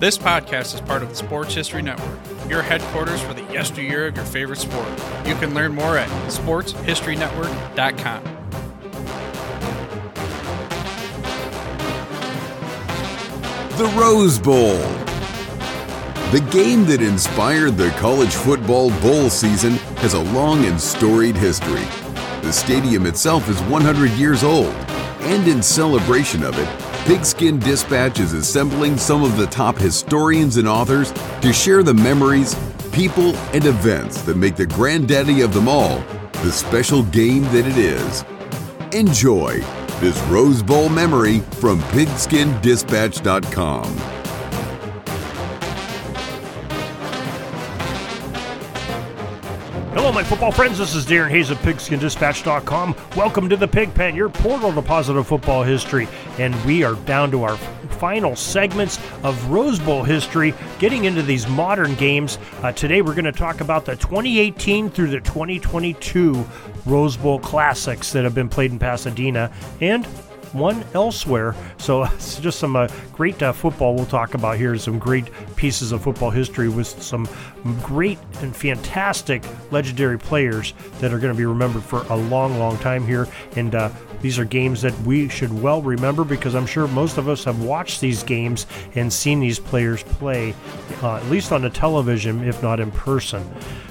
This podcast is part of the Sports History Network, your headquarters for the yesteryear of your favorite sport. You can learn more at sportshistorynetwork.com. The Rose Bowl. The game that inspired the college football bowl season has a long and storied history. The stadium itself is 100 years old, and in celebration of it, Pigskin Dispatch is assembling some of the top historians and authors to share the memories, people, and events that make the granddaddy of them all the special game that it is. Enjoy this Rose Bowl memory from pigskindispatch.com. Hello, my football friends. This is Darren Hayes of PigskinDispatch.com. Welcome to the Pig Pen, your portal to positive football history. And we are down to our final segments of Rose Bowl history, getting into these modern games. Uh, today, we're going to talk about the 2018 through the 2022 Rose Bowl classics that have been played in Pasadena and one elsewhere. So it's just some uh, great uh, football we'll talk about here. Some great pieces of football history with some great and fantastic legendary players that are going to be remembered for a long, long time here. And uh, these are games that we should well remember because I'm sure most of us have watched these games and seen these players play, uh, at least on the television, if not in person.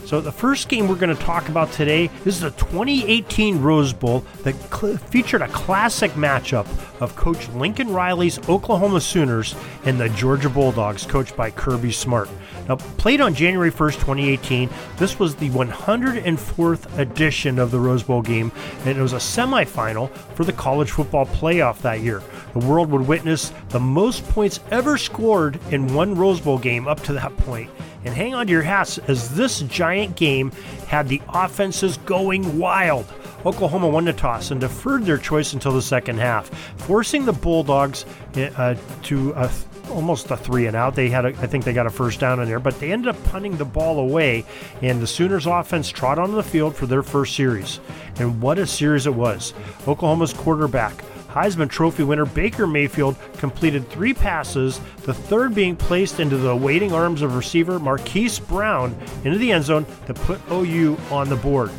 So the first game we're going to talk about today this is the 2018 Rose Bowl that cl- featured a classic matchup of Coach Lincoln Riley's Oklahoma Sooners and the Georgia Bulldogs, coached by Kirby Smart. Now, played on January 1st, 2018, this was the 104th edition of the Rose Bowl game, and it was a semifinal for the college football playoff that year. The world would witness the most points ever scored in one Rose Bowl game up to that point and hang on to your hats as this giant game had the offenses going wild. Oklahoma won the toss and deferred their choice until the second half, forcing the Bulldogs uh, to a almost a three and out. They had, a, I think, they got a first down in there, but they ended up punting the ball away, and the Sooners' offense trot onto the field for their first series. And what a series it was! Oklahoma's quarterback. Heisman Trophy winner Baker Mayfield completed three passes, the third being placed into the waiting arms of receiver Marquise Brown into the end zone that put OU on the board.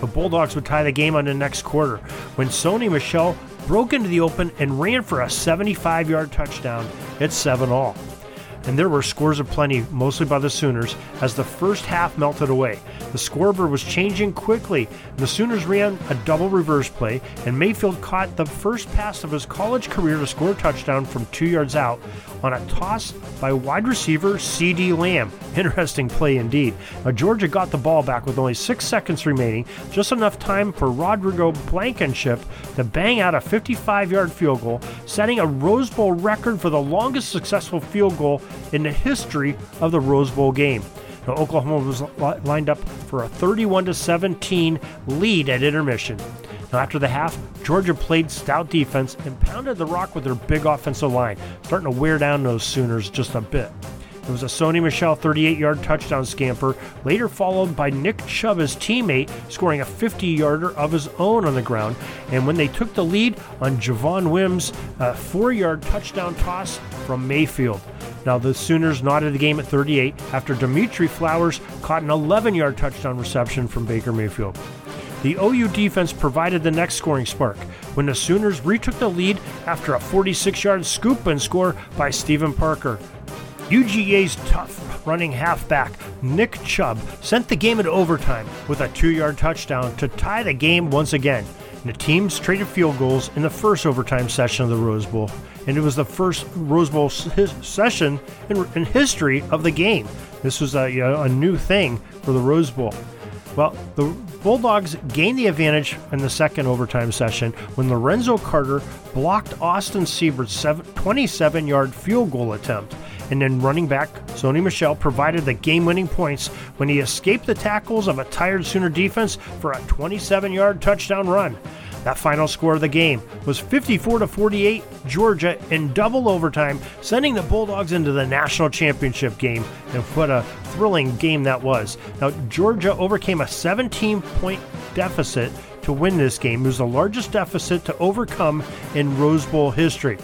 The Bulldogs would tie the game on the next quarter when Sony Michel broke into the open and ran for a 75 yard touchdown at 7 all and there were scores aplenty, mostly by the Sooners, as the first half melted away. The scoreboard was changing quickly. The Sooners ran a double reverse play, and Mayfield caught the first pass of his college career to score a touchdown from two yards out on a toss by wide receiver CeeDee Lamb. Interesting play indeed. Now, Georgia got the ball back with only six seconds remaining, just enough time for Rodrigo Blankenship to bang out a 55 yard field goal, setting a Rose Bowl record for the longest successful field goal in the history of the Rose Bowl game. Now, Oklahoma was lined up for a 31 17 lead at intermission. Now, after the half, Georgia played stout defense and pounded the rock with their big offensive line, starting to wear down those Sooners just a bit. It was a Sony Michel 38 yard touchdown scamper, later followed by Nick Chubb, his teammate, scoring a 50 yarder of his own on the ground. And when they took the lead on Javon Wims' four yard touchdown toss from Mayfield. Now, the Sooners knotted the game at 38 after Dimitri Flowers caught an 11 yard touchdown reception from Baker Mayfield. The OU defense provided the next scoring spark when the Sooners retook the lead after a 46 yard scoop and score by Steven Parker. UGA's tough running halfback, Nick Chubb, sent the game into overtime with a two yard touchdown to tie the game once again. And the teams traded field goals in the first overtime session of the Rose Bowl, and it was the first Rose Bowl session in, in, history of the game. This was a, you know, a new thing for the Rose Bowl. Well, the Bulldogs gained the advantage in the second overtime session when Lorenzo Carter blocked Austin Seibert's 27 yard field goal attempt. And then running back Sony Michel provided the game winning points when he escaped the tackles of a tired Sooner defense for a 27 yard touchdown run. That final score of the game was 54 to 48 Georgia in double overtime, sending the Bulldogs into the national championship game. And what a thrilling game that was. Now, Georgia overcame a 17 point deficit to win this game. It was the largest deficit to overcome in Rose Bowl history.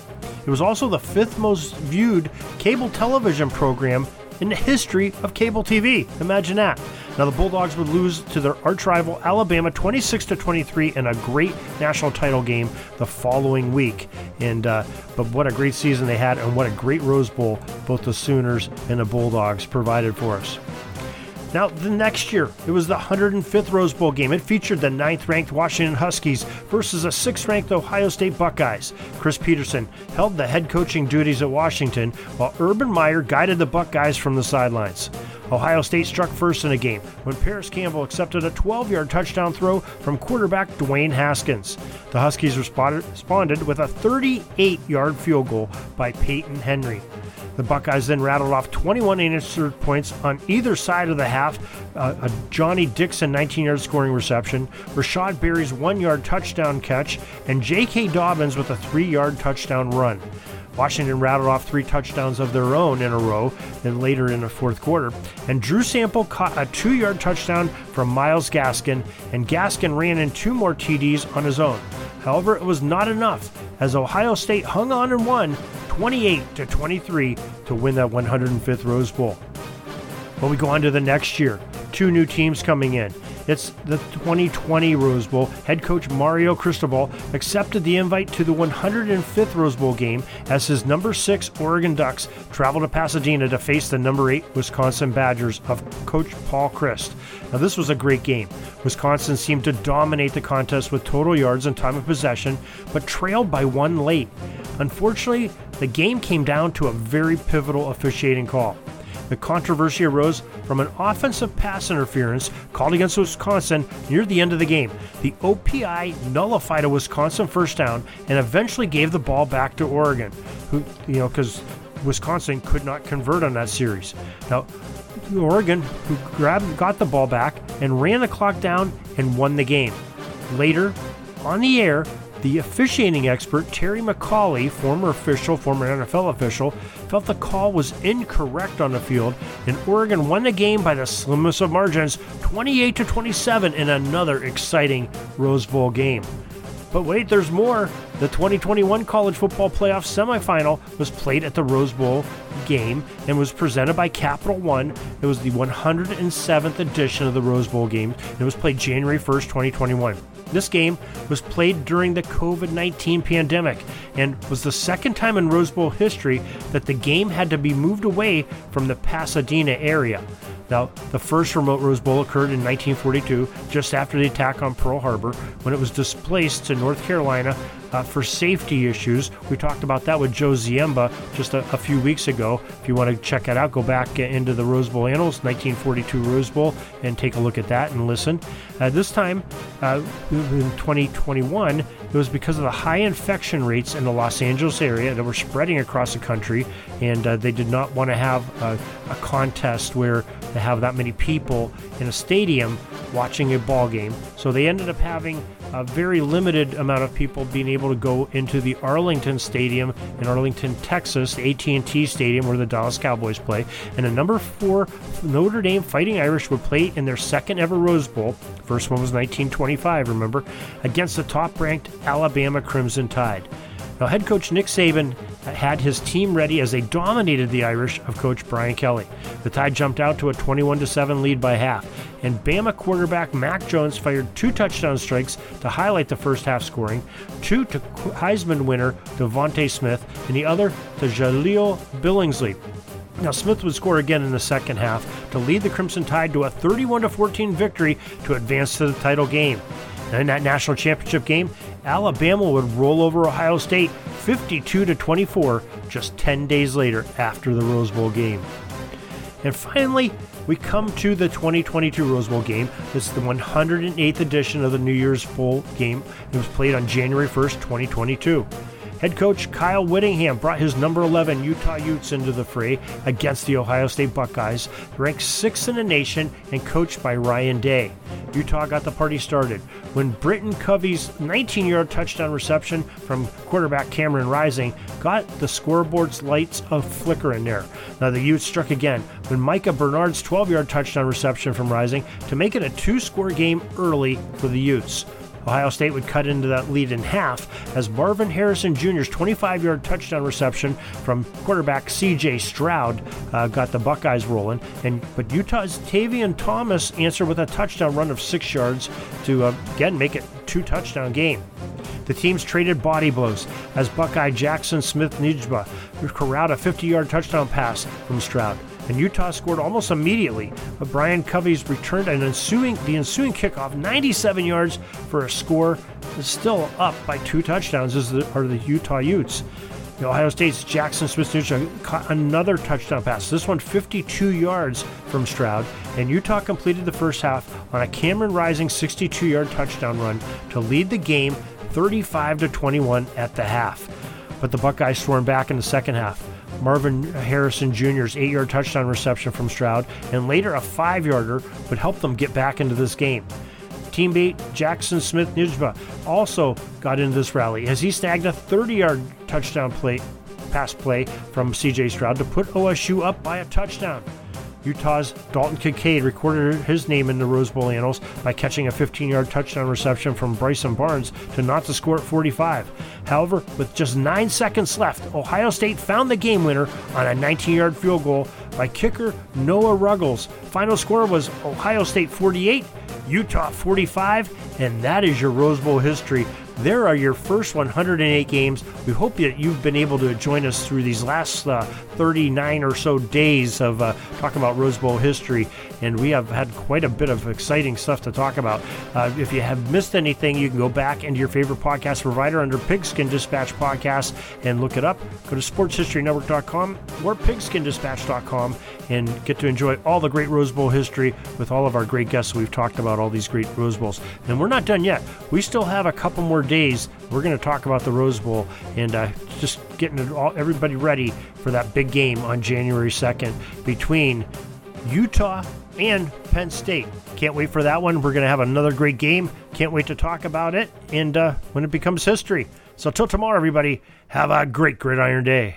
It was also the fifth most viewed cable television program in the history of cable TV. Imagine that. Now the Bulldogs would lose to their arch rival Alabama 26 to 23 in a great national title game the following week. And uh, but what a great season they had, and what a great Rose Bowl both the Sooners and the Bulldogs provided for us. Now, the next year, it was the 105th Rose Bowl game. It featured the ninth ranked Washington Huskies versus the sixth ranked Ohio State Buckeyes. Chris Petersen held the head coaching duties at Washington, while Urban Meyer guided the Buckeyes from the sidelines. Ohio State struck first in the game when Parris Campbell accepted a 12 yard touchdown throw from quarterback Dwayne Haskins. The Huskies responded with a 38 yard field goal by Peyton Henry. The Buckeyes then rattled off 21 unanswered points on either side of the half. Uh, a Johnnie Dixon 19 yard scoring reception, Rashod Berry's one yard touchdown catch, and J.K. Dobbins with a three yard touchdown run. Washington rattled off three touchdowns of their own in a row, then later in the fourth quarter. And Drew Sample caught a two yard touchdown from Myles Gaskin, and Gaskin ran in two more TDs on his own. However, it was not enough, as Ohio State hung on and won 28 to 23 to win that 105th Rose Bowl. When we go on to the next year, two new teams coming in. It's the 2020 Rose Bowl. Head coach Mario Cristobal accepted the invite to the 105th Rose Bowl game as his number six Oregon Ducks travel to Pasadena to face the number eight Wisconsin Badgers of coach Paul Chryst. Now, this was a great game. Wisconsin seemed to dominate the contest with total yards and time of possession, but trailed by one late. Unfortunately, the game came down to a very pivotal officiating call. The controversy arose from an offensive pass interference called against Wisconsin near the end of the game. The OPI nullified a Wisconsin first down and eventually gave the ball back to Oregon, who you know because Wisconsin could not convert on that series. Now, Oregon, who grabbed, got the ball back and ran the clock down and won the game. Later, on the air, the officiating expert, Terry McAulay, former official, former NFL official, felt the call was incorrect on the field, and Oregon won the game by the slimmest of margins, 28 to 27, in another exciting Rose Bowl game. But wait, there's more. The 2021 College Football Playoff semifinal was played at the Rose Bowl game and was presented by Capital One. It was the 107th edition of the Rose Bowl game, and it was played January 1st, 2021. This game was played during the COVID 19 pandemic and was the second time in Rose Bowl history that the game had to be moved away from the Pasadena area. Now, the first remote Rose Bowl occurred in 1942, just after the attack on Pearl Harbor, when it was displaced to North Carolina uh, for safety issues. We talked about that with Joe Ziemba just a, a, few weeks ago. If you want to check that out, go back into the Rose Bowl Annals, 1942 Rose Bowl, and take a look at that and listen. Uh, this time, uh, in 2021, it was because of the high infection rates in the Los Angeles area that were spreading across the country, and uh, they did not want to have a contest where they have that many people in a stadium watching a ball game. So they ended up having a very limited amount of people being able to go into the Arlington Stadium in Arlington, Texas, the AT&T Stadium where the Dallas Cowboys play, and the number four Notre Dame Fighting Irish would play in their second ever Rose Bowl. First one was 1925, remember, against the top-ranked Alabama Crimson Tide. Now, head coach Nick Saban had his team ready as they dominated the Irish of coach Brian Kelly. The Tide jumped out to a 21 7 lead by half, and Bama quarterback Mac Jones fired two touchdown strikes to highlight the first half scoring, two to Heisman winner DeVonta Smith, and the other to Jahleel Billingsley. Now Smith would score again in the second half to lead the Crimson Tide to a 31 14 victory to advance to the title game. And in that national championship game, Alabama would roll over Ohio State 52 to 24 just 10 days later after the Rose Bowl game. And finally, we come to the 2022 Rose Bowl game. This is the 108th edition of the New Year's Bowl game. It was played on January 1st, 2022. Head coach Kyle Whittingham brought his number 11 Utah Utes into the fray against the Ohio State Buckeyes, ranked sixth in the nation and coached by Ryan Day. Utah got the party started when Britton Covey's 19 yard touchdown reception from quarterback Cameron Rising got the scoreboard's lights a flicker in there. Now the Utes struck again when Micah Bernard's 12 yard touchdown reception from Rising to make it a two score game early for the Utes. Ohio State would cut into that lead in half as Marvin Harrison Jr.'s 25 yard touchdown reception from quarterback CJ Stroud uh, got the Buckeyes rolling. And But Utah's Tavion Thomas answered with a touchdown run of six yards to uh, again make it two touchdown game. The teams traded body blows as Buckeye Jackson Smith Njigba corralled a 50 yard touchdown pass from Stroud and Utah scored almost immediately. But Brian Covey's returned an ensuing the ensuing kickoff, 97 yards for a score, is still up by two touchdowns. As the, are the Utah Utes. The Ohio State's Jackson Smith caught another touchdown pass. This one 52 yards from Stroud, and Utah completed the first half on a Cameron Rising 62-yard touchdown run to lead the game 35 to 21 at the half. But the Buckeyes stormed back in the second half. Marvin Harrison Jr.'s eight yard touchdown reception from Stroud, and later a five yarder would help them get back into this game. Teammate Jackson Smith Njigba also got into this rally as he snagged a 30 yard touchdown play, pass play from CJ Stroud to put OSU up by a touchdown. Utah's Dalton Kincaid recorded his name in the Rose Bowl annals by catching a 15 yard touchdown reception from Bryson Barnes to not to score at 45. However, with just nine seconds left, Ohio State found the game winner on a 19 yard field goal by kicker Noah Ruggles. Final score was Ohio State 48, Utah 45, and that is your Rose Bowl history. There are your first 108 games. We hope that you've been able to join us through these last uh, 39 or so days of uh, talking about Rose Bowl history, and we have had quite a bit of exciting stuff to talk about. Uh, if you have missed anything, you can go back into your favorite podcast provider under Pigskin Dispatch Podcast and look it up. Go to sportshistorynetwork.com or pigskindispatch.com and get to enjoy all the great Rose Bowl history with all of our great guests. We've talked about all these great Rose Bowls, and we're not done yet. We still have a couple more days. We're going to talk about the Rose Bowl and uh, just getting all, everybody ready for that big game on January 2nd between Utah and Penn State. Can't wait for that one. We're going to have another great game. Can't wait to talk about it and uh, when it becomes history. So, till tomorrow, everybody, have a great gridiron day.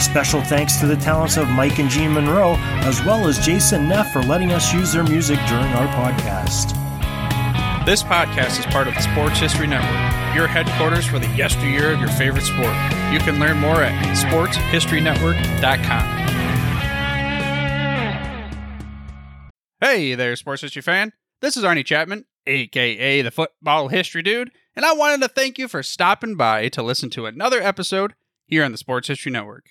Special thanks to the talents of Mike and Jean Monroe, as well as Jason Neff for letting us use their music during our podcast. This podcast is part of the Sports History Network, your headquarters for the yesteryear of your favorite sport. You can learn more at sportshistorynetwork.com. Hey there, sports history fan. This is Arnie Chapman, aka the Football History Dude, and I wanted to thank you for stopping by to listen to another episode here on the Sports History Network.